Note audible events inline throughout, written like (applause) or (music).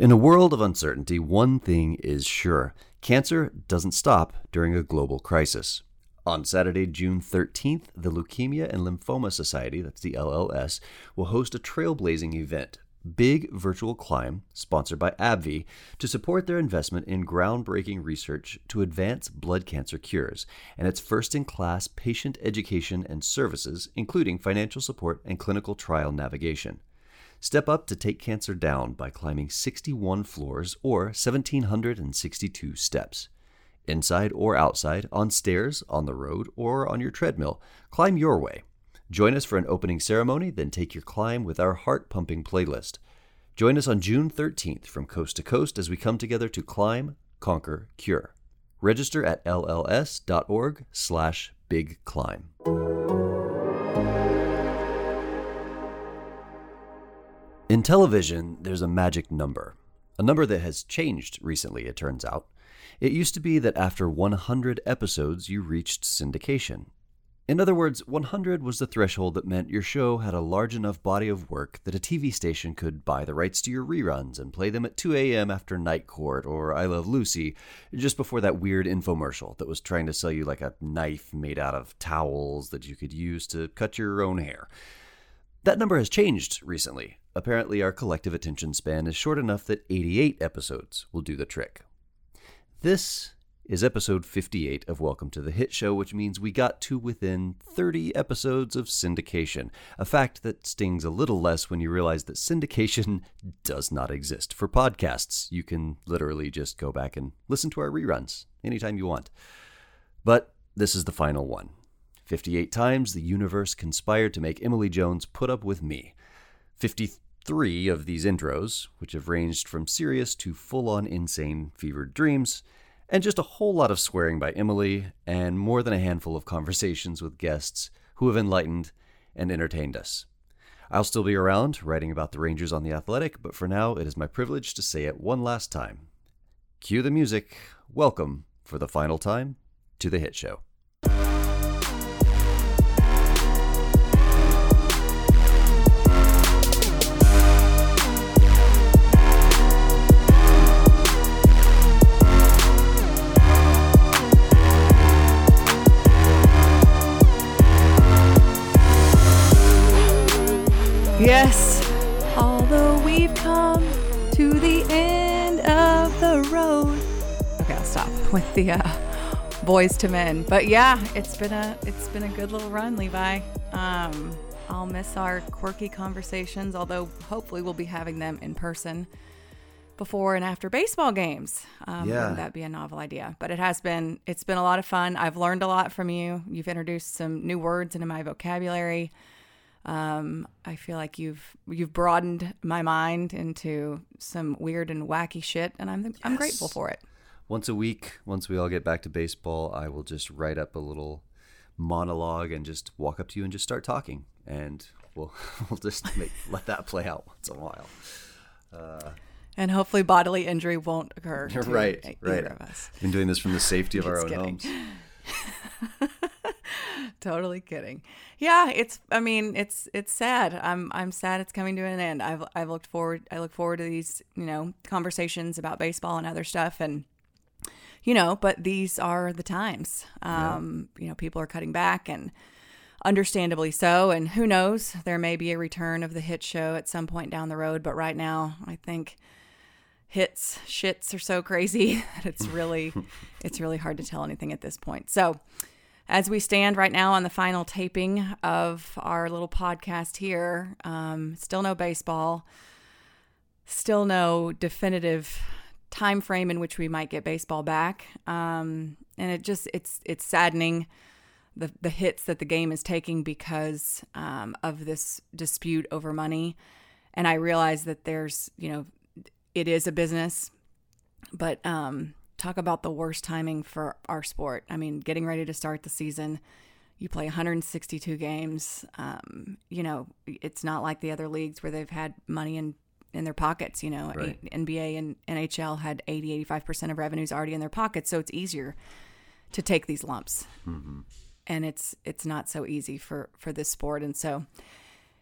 In a world of uncertainty, one thing is sure cancer doesn't stop during a global crisis. On Saturday, June 13th, the Leukemia and Lymphoma Society, that's the LLS, will host a trailblazing event, Big Virtual Climb, sponsored by AbbVie, to support their investment in groundbreaking research to advance blood cancer cures and its first in class patient education and services, including financial support and clinical trial navigation. Step up to take cancer down by climbing 61 floors or 1,762 steps. Inside or outside, on stairs, on the road, or on your treadmill, climb your way. Join us for an opening ceremony, then take your climb with our heart pumping playlist. Join us on June 13th from coast to coast as we come together to climb, conquer, cure. Register at lls.org slash big climb. In television, there's a magic number, a number that has changed recently, it turns out. It used to be that after 100 episodes, you reached syndication. In other words, 100 was the threshold that meant your show had a large enough body of work that a TV station could buy the rights to your reruns and play them at 2 a.m. after Night Court or I Love Lucy, just before that weird infomercial that was trying to sell you like a knife made out of towels that you could use to cut your own hair. That number has changed recently. Apparently, our collective attention span is short enough that 88 episodes will do the trick. This is episode 58 of Welcome to the Hit Show, which means we got to within 30 episodes of syndication, a fact that stings a little less when you realize that syndication (laughs) does not exist for podcasts. You can literally just go back and listen to our reruns anytime you want. But this is the final one. 58 times the universe conspired to make Emily Jones put up with me. 53 of these intros, which have ranged from serious to full on insane fevered dreams, and just a whole lot of swearing by Emily, and more than a handful of conversations with guests who have enlightened and entertained us. I'll still be around writing about the Rangers on the Athletic, but for now it is my privilege to say it one last time. Cue the music. Welcome, for the final time, to the Hit Show. Yes, although we've come to the end of the road. Okay, I'll stop (laughs) with the uh, Boyz II Men. But yeah, it's been a it's been a good little run, Levi. Um, I'll miss our quirky conversations, although hopefully we'll be having them in person before and after baseball games. Um, Yeah. Wouldn't that be a novel idea? But it has been it's been a lot of fun. I've learned a lot from you. You've introduced some new words into my vocabulary. Um, I feel like you've you've broadened my mind into some weird and wacky shit, and I'm I'm grateful for it. Once a week, once we all get back to baseball, I will just write up a little monologue and just walk up to you and just start talking, and we'll (laughs) we'll just make, let that play out once in a while. And hopefully, bodily injury won't occur. (laughs) To right, right. Of us. Been doing this from the safety of (laughs) our own kidding. homes. Totally kidding. Yeah, it's. I mean, it's it's sad. I'm I'm sad it's coming to an end. I've I've looked forward. I look forward to these you know conversations about baseball and other stuff and. You know, but these are the times. Um, You know, people are cutting back, and understandably so. And who knows, there may be a return of the hit show at some point down the road. But right now, I think hits shits are so crazy (laughs) that it's really (laughs) it's really hard to tell anything at this point. So, as we stand right now on the final taping of our little podcast here, um, still no baseball, still no definitive time frame in which we might get baseball back, um, and it just it's it's saddening the the hits that the game is taking because um, of this dispute over money, and I realize that there's you know it is a business, but um, talk about the worst timing for our sport. I mean, getting ready to start the season, you play 162 games. Um, you know, it's not like the other leagues where they've had money in in their pockets. You know, Right. NBA and NHL had 80, 85 percent of revenues already in their pockets, so it's easier to take these lumps. And it's it's not so easy for for this sport, and so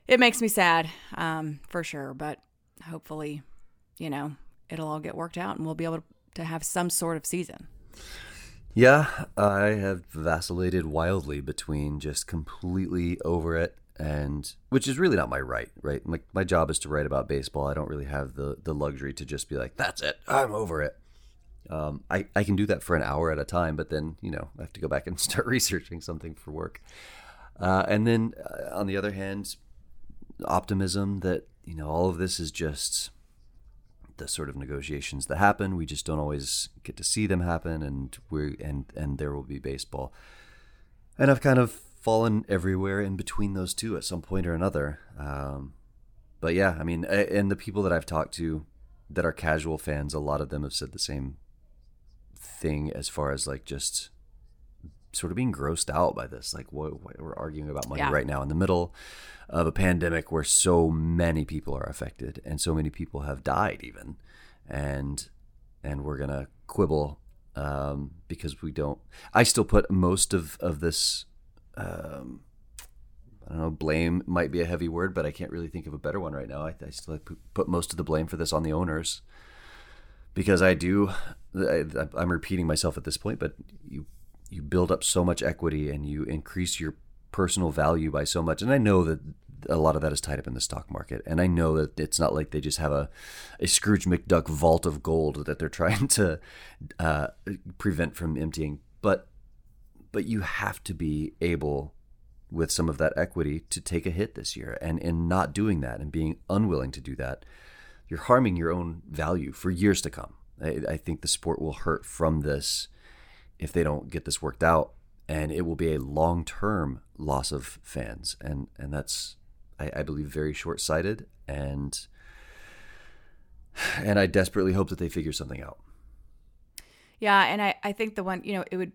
it makes me sad um, for sure. But hopefully, you know, it'll all get worked out and we'll be able to have some sort of season. Yeah, I have vacillated wildly between just completely over it and which is really not my right, right? My, my job is to write about baseball. I don't really have the the luxury to just be like, that's it, I'm over it. Um, I, I can do that for an hour at a time, but then, you know, I have to go back (laughs) and start researching something for work. Uh, and then uh, on the other hand, optimism that, you know, all of this is just the sort of negotiations that happen. We just don't always get to see them happen, and we and and there will be baseball. And I've kind of fallen everywhere in between those two at some point or another. Um, but yeah, I mean, and the people that I've talked to that are casual fans, a lot of them have said the same thing as far as like just sort of being grossed out by this. Like, what, what we're arguing about money yeah. right now in the middle of a pandemic where so many people are affected and so many people have died, even, and and we're gonna quibble um, because we don't. I still put most of of this. Um, I don't know. Blame might be a heavy word, but I can't really think of a better one right now. I, I still put most of the blame for this on the owners because I do. I, I'm repeating myself at this point, but you you build up so much equity and you increase your personal value by so much. And I know that a lot of that is tied up in the stock market. And I know that it's not like they just have a, a Scrooge McDuck vault of gold that they're (laughs) trying to uh, prevent from emptying. But but you have to be able with some of that equity to take a hit this year. And in not doing that and being unwilling to do that, you're harming your own value for years to come. I, I think the sport will hurt from this if they don't get this worked out, and it will be a long term loss of fans, and and that's I, I believe very short sighted, and (sighs) and I desperately hope that they figure something out. Yeah, and I I think the one you know it would,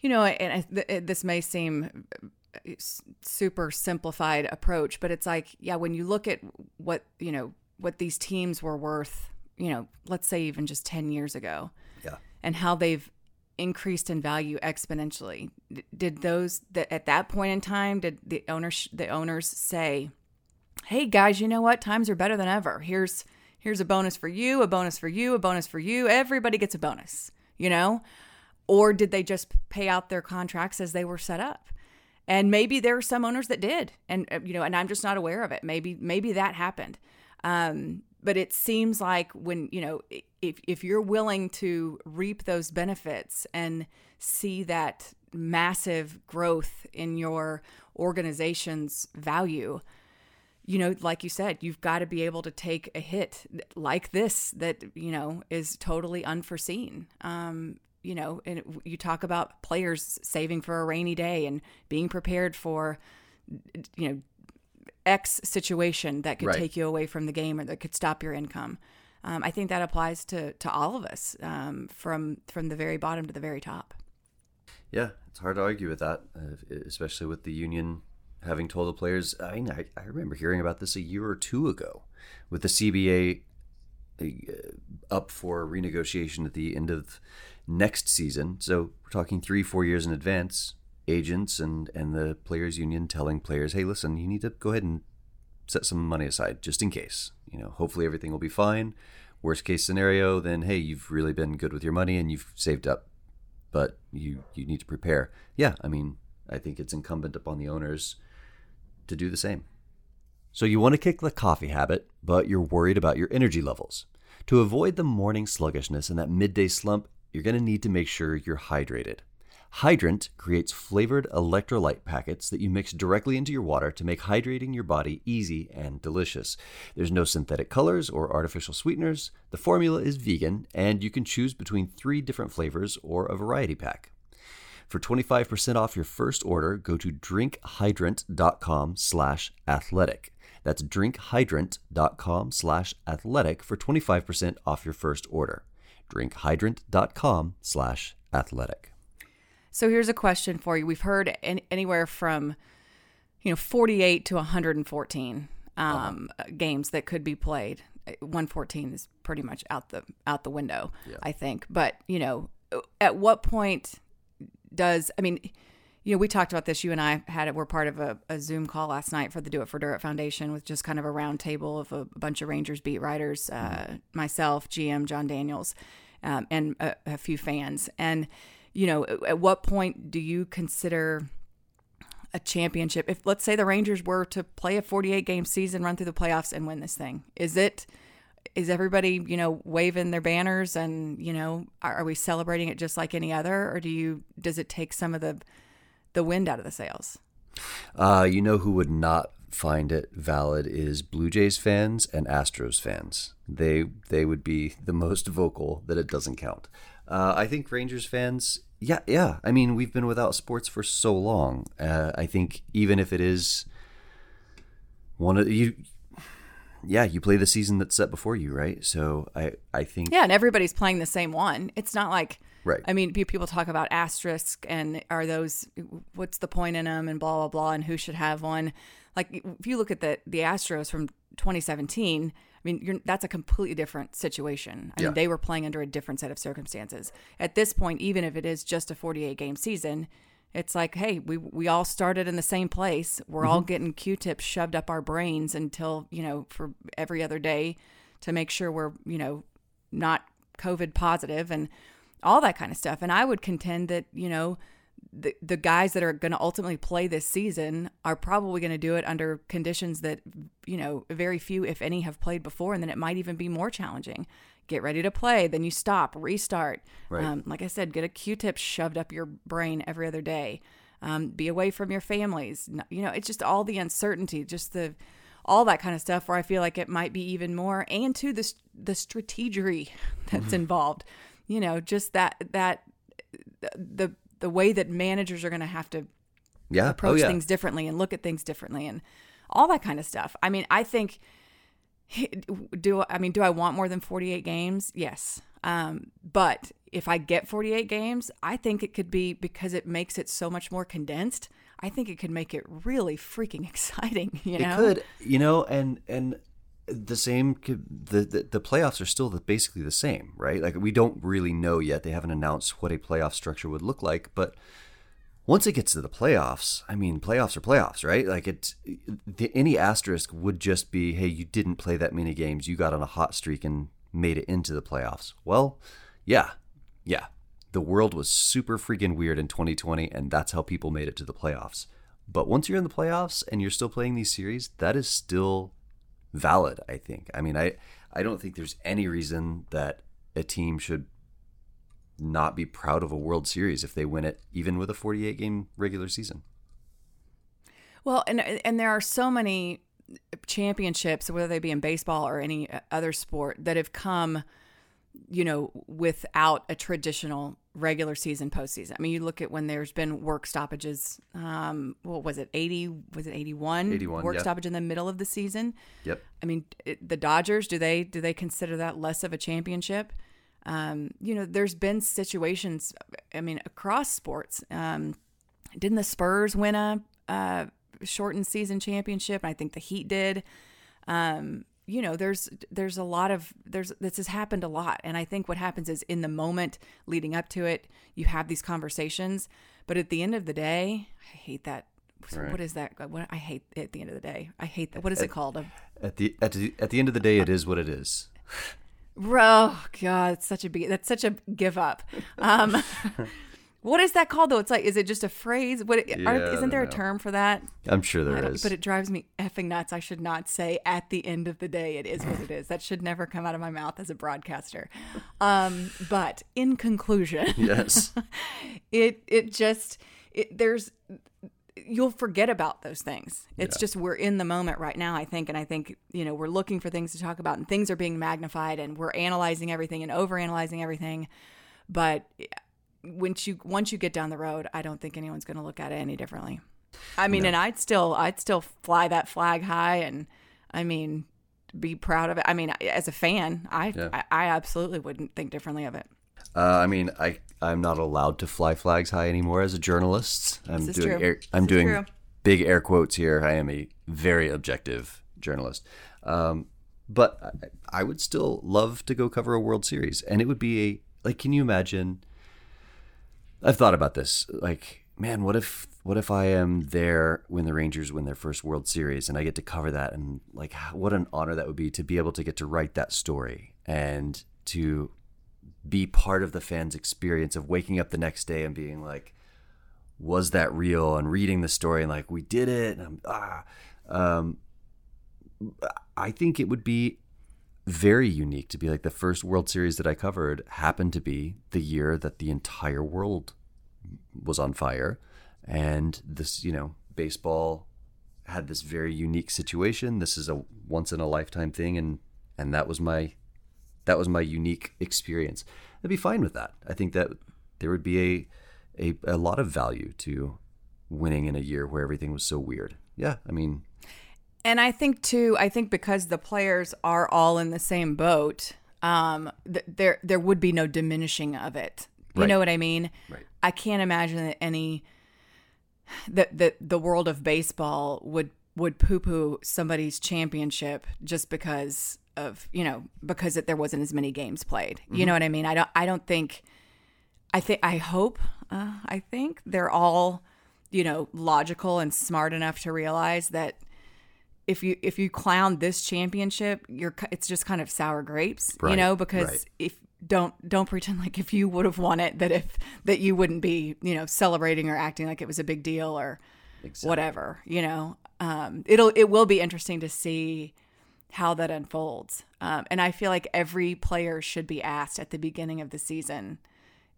you know, and I, this may seem uh, super simplified approach, but it's like yeah, when you look at what you know what these teams were worth, you know, let's say even just ten years ago, yeah, and how they've increased in value exponentially. Did those that at that point in time did the owners the owners say, "Hey guys, you know what? Times are better than ever. Here's here's a bonus for you, a bonus for you, a bonus for you. Everybody gets a bonus." You know? Or did they just pay out their contracts as they were set up? And maybe there are some owners that did, and uh, you know, and I'm just not aware of it. Maybe maybe that happened. Um, but it seems like when you know if if you're willing to reap those benefits and see that massive growth in your organization's value you know like you said you've got to be able to take a hit like this that you know is totally unforeseen. Um you know and you talk about players saving for a rainy day and being prepared for you know X situation that could right. take you away from the game or that could stop your income. Um, I think that applies to to all of us um, from from the very bottom to the very top. Yeah, it's hard to argue with that, uh, especially with the union having told the players. I mean, I, I remember hearing about this a year or two ago, with the CBA uh, up for renegotiation at the end of next season. So we're talking three, four years in advance agents and and the players union telling players, "Hey, listen, you need to go ahead and set some money aside just in case. You know, hopefully everything will be fine. Worst case scenario, then hey, you've really been good with your money and you've saved up, but you you need to prepare. Yeah, I mean, I think it's incumbent upon the owners to do the same. So you want to kick the coffee habit, but you're worried about your energy levels. To avoid the morning sluggishness and that midday slump, you're going to need to make sure you're hydrated. Hydrant creates flavored electrolyte packets that you mix directly into your water to make hydrating your body easy and delicious. There's no synthetic colors or artificial sweeteners. The formula is vegan, and you can choose between three different flavors or a variety pack. For 25% off your first order, go to drinkhydrant.com slash athletic. That's drinkhydrant.com slash athletic for 25% off your first order. drinkhydrant.com slash athletic. So here's a question for you. We've heard any, anywhere from, you know, 48 to 114 um, uh-huh. games that could be played. 114 is pretty much out the out the window, yeah. I think. But you know, at what point does I mean, you know, we talked about this. You and I had it. We're part of a, a Zoom call last night for the Do It for Durrett Foundation with just kind of a round table of a, bunch of Rangers beat writers, uh, myself, GM Jon Daniels, um, and a, a few fans. And you know, at what point do you consider a championship? If let's say the Rangers were to play a 48 game season, run through the playoffs, and win this thing, is it? Is everybody, you know, waving their banners and, you know, are, are we celebrating it just like any other, or do you? Does it take some of the the wind out of the sails? Uh, you know who would not find it valid is Blue Jays fans and Astros fans. They they would be the most vocal that it doesn't count. Uh, I think Rangers fans, yeah, yeah. I mean, we've been without sports for so long. Uh, I think even if it is one of you, yeah, you play the season that's set before you, right? So I I think yeah, and everybody's playing the same one. It's not like Right. I mean, people talk about asterisk and are those what's the point in them and blah blah blah and who should have one. Like if you look at the the Astros from 2017, I mean, that's a completely different situation. I Yeah. mean, they were playing under a different set of circumstances. At this point, even if it is just a 48 game season, it's like, hey, we we all started in the same place. We're all mm-hmm. getting Q-tips shoved up our brains until you know for every other day to make sure we're you know not COVID positive and all that kind of stuff. And I would contend that you know the the guys that are going to ultimately play this season are probably going to do it under conditions that you know very few, if any, have played before, and then it might even be more challenging. Get ready to play, then you stop, restart. Right. Um, like I said, get a Q-tip shoved up your brain every other day. Um, be away from your families. You know, it's just all the uncertainty, just the all that kind of stuff. Where I feel like it might be even more, and to the the strategery (laughs) that's involved. You know, just that that the the way that managers are going to have to yeah, approach oh, yeah. things differently and look at things differently and all that kind of stuff. I mean, I think (laughs) do I mean do I want more than 48 games? Yes. Um, but if I get 48 games, I think it could be because it makes it so much more condensed. I think it could make it really freaking (laughs) exciting, you know. It could, you know, and and the same the, the the playoffs are still the, basically the same, right? Like we don't really know yet. They haven't announced what a playoff structure would look like, but once it gets to the playoffs, I mean, playoffs are playoffs, right? Like it's the, any asterisk would just be, hey, you didn't play that many games, you got on a hot streak and made it into the playoffs. Well, yeah, yeah. The world was super freaking weird in 2020, and that's how people made it to the playoffs. But once you're in the playoffs and you're still playing these series, that is still valid, I think. I mean, I I don't think there's any reason that a team should not be proud of a World Series if they win it, even with a 48 game regular season. Well, and and there are so many championships, whether they be in baseball or any other sport, that have come, you know, without a traditional regular season postseason. I mean, you look at when there's been work stoppages. Um, what was it? Eighty? Was it eighty-one? 81, work yeah. stoppage in the middle of the season. Yep. I mean, it, the Dodgers do they do they consider that less of a championship? Um, you know, there's been situations. I mean, across sports. Um, didn't the Spurs win a, uh shortened season championship? I think the Heat did. Um, you know, there's there's a lot of there's this has happened a lot, and I think what happens is in the moment leading up to it, you have these conversations, but at the end of the day, I hate that. Right. What is that? What I hate at the end of the day. I hate that. What is it called? At the at the at the end of the day, it is what it is. (laughs) Oh God, it's such a be- that's such a give up. Um, (laughs) what is that called though? It's like, is it just a phrase? What yeah, are, isn't there a know. term for that? I'm sure there is. but it drives me effing nuts. I should not say at the end of the day, it is what it is. That should never come out of my mouth as a broadcaster. Um, but in conclusion, (laughs) yes. (laughs) it it just it, there's you'll forget about those things. It's Yeah. just we're in the moment right now, I think, and I think you know we're looking for things to talk about, and things are being magnified, and we're analyzing everything and overanalyzing everything. But once you once you get down the road, I don't think anyone's going to look at it any differently. I mean, and I'd still I'd still fly that flag high, and I mean be proud of it. I mean, as a fan, I Yeah. I, I absolutely wouldn't think differently of it. Uh, I mean, I I'm not allowed to fly flags high anymore as a journalist. I'm doing air, I'm This doing big air quotes here. I am a very objective journalist. Um, but I, I would still love to go cover a World Series, and it would be a like. Can you imagine? I've thought about this. Like man, what if what if I am there when the Rangers win their first World Series and I get to cover that and like what an honor that would be to be able to get to write that story and to be part of the fans' experience of waking up the next day and being like, was that real? And reading the story and like we did it. And ah, um, I think it would be very unique to be like the first World Series that I covered happened to be the year that the entire world was on fire, and this you know baseball had this very unique situation. This is a once in a lifetime thing, and and that was my that was my unique experience. I'd be fine with that. I think that there would be a a, a lot of value to winning in a year where everything was so weird. Yeah, I mean, and I think too, I think because the players are all in the same boat, um, th- there there would be no diminishing of it. You Right. know what I mean? Right. I can't imagine that any that that the world of baseball would would poo poo somebody's championship just because of you know because it, there wasn't as many games played. You know what I mean? I don't I don't think I think I hope uh, I think they're all you know logical and smart enough to realize that if you if you clown this championship, you're it's just kind of sour grapes, you know, because right. if don't don't pretend like if you would have won it that if that you wouldn't be, you know, celebrating or acting like it was a big deal or whatever, you know. Um it'll it will be interesting to see how that unfolds. Um, and I feel like every player should be asked at the beginning of the season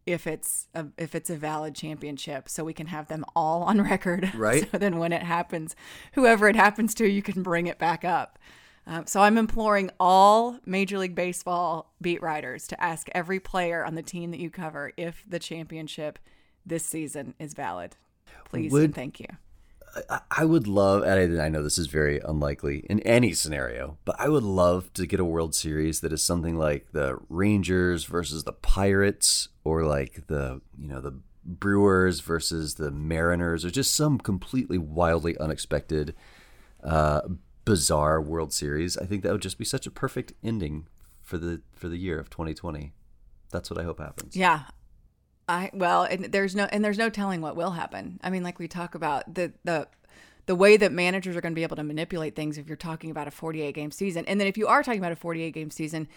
if it's a, if it's a valid championship, so we can have them all on (laughs) record. Right. So then when it happens, whoever it happens to, you can bring it back up. Um, so I'm imploring all Major League Baseball beat writers to ask every player on the team that you cover if the championship this season is valid. Please Would- and thank you. I- would love, and I I know this is very unlikely in any scenario, but I would love to get a World Series that is something like the Rangers versus the Pirates, or like the you know the Brewers versus the Mariners, or just some completely wildly unexpected, uh, bizarre World Series. I think that would just be such a perfect ending for the for the year of 2020. That's what I hope happens. Yeah. I well, and there's no and there's no telling what will happen. I mean, like we talk about the the the way that managers are going to be able to manipulate things if you're talking about a 48 game season. And then if you are talking about a 48 game season,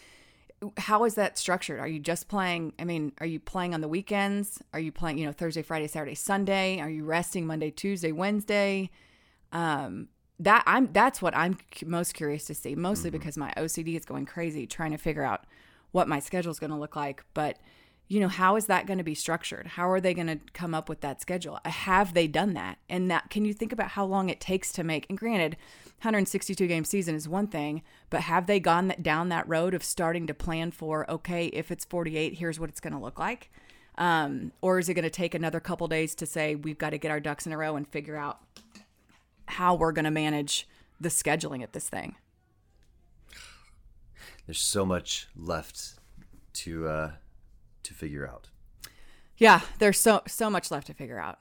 how is that structured? Are you just playing? I mean, are you playing on the weekends? Are you playing, you know, Thursday, Friday, Saturday, Sunday? Are you resting Monday, Tuesday, Wednesday? Um, that I'm that's what I'm most curious to see, mostly because my OCD is going crazy trying to figure out what my schedule is going to look like. But you know, how is that going to be structured? How are they going to come up with that schedule? Have they done that? And that can you think about how long it takes to make? And granted, 162 game season is one thing, but have they gone that, down that road of starting to plan for okay, if it's 48, here's what it's going to look like? Um, or is it going to take another couple days to say we've got to get our ducks in a row and figure out how we're going to manage the scheduling at this thing? There's so much left to uh, to figure out. Yeah, there's so so much left to figure out.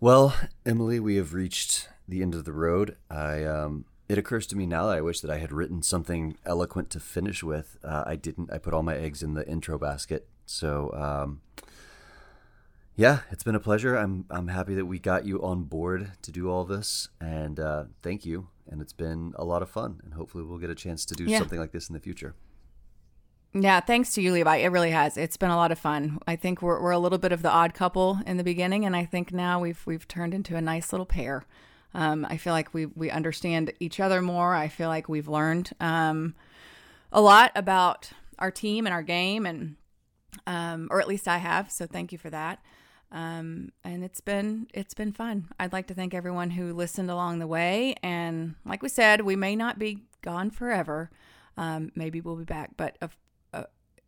Well, Emily, we have reached the end of the road. I um, it occurs to me now that I wish that I had written something eloquent to finish with. Uh, I didn't. I put all my eggs in the intro basket. So, um, yeah, it's been a pleasure. I'm I'm happy that we got you on board to do all this, and uh, thank you. And it's been a lot of fun, and hopefully we'll get a chance to do Yeah. something like this in the future. Yeah, thanks to you, Levi. It really has. It's been a lot of fun. I think we're we're a little bit of the odd couple in the beginning, and I think now we've we've turned into a nice little pair. Um, I feel like we we understand each other more. I feel like we've learned um, a lot about our team and our game, and um, or at least I have. So thank you for that. Um, and it's been it's been fun. I'd like to thank everyone who listened along the way. And like we said, we may not be gone forever. Um, maybe we'll be back, but of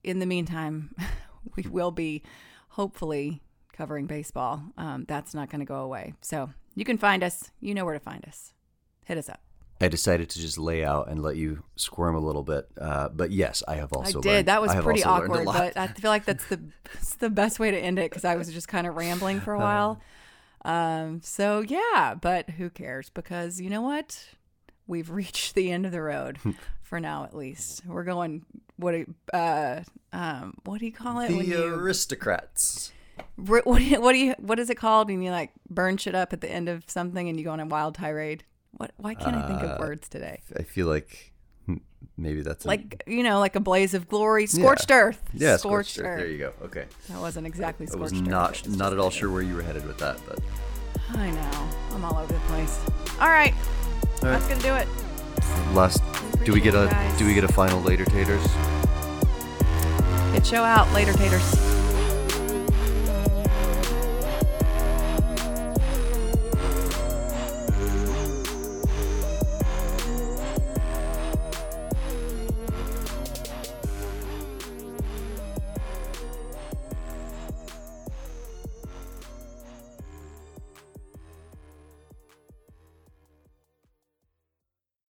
in the meantime, (laughs) we will be hopefully covering baseball. Um, that's not going to go away. So you can find us. You know where to find us. Hit us up. I decided to just lay out and let you squirm a little bit, uh, but yes, I have also I did. learned- that was pretty also learned a awkward, but I feel like that's the (laughs) it's the best way to end it because I was just kind of rambling for a (laughs) Uh-huh. while. Um, so yeah, but who cares? Because you know what? We've reached the end of the road for now, at least. We're going. What? do you- Uh, um, what do you call it? when the you- aristocrats. What do you, what do you what is it called? And you like burn shit up at the end of something, and you go on a wild tirade. What? Why can't I think of words today? I feel like hmm, maybe that's a, Like you know, like a blaze of glory, scorched earth. yeah, scorched, earth. earth. There you go. Okay, That wasn't exactly I scorched was earth. not was not at all sure where you were headed with that, but I know. I'm all over the place. All right, All right. that's gonna do it. last. Do we get a guys. do we get a final later taters? Hit show out later, taters.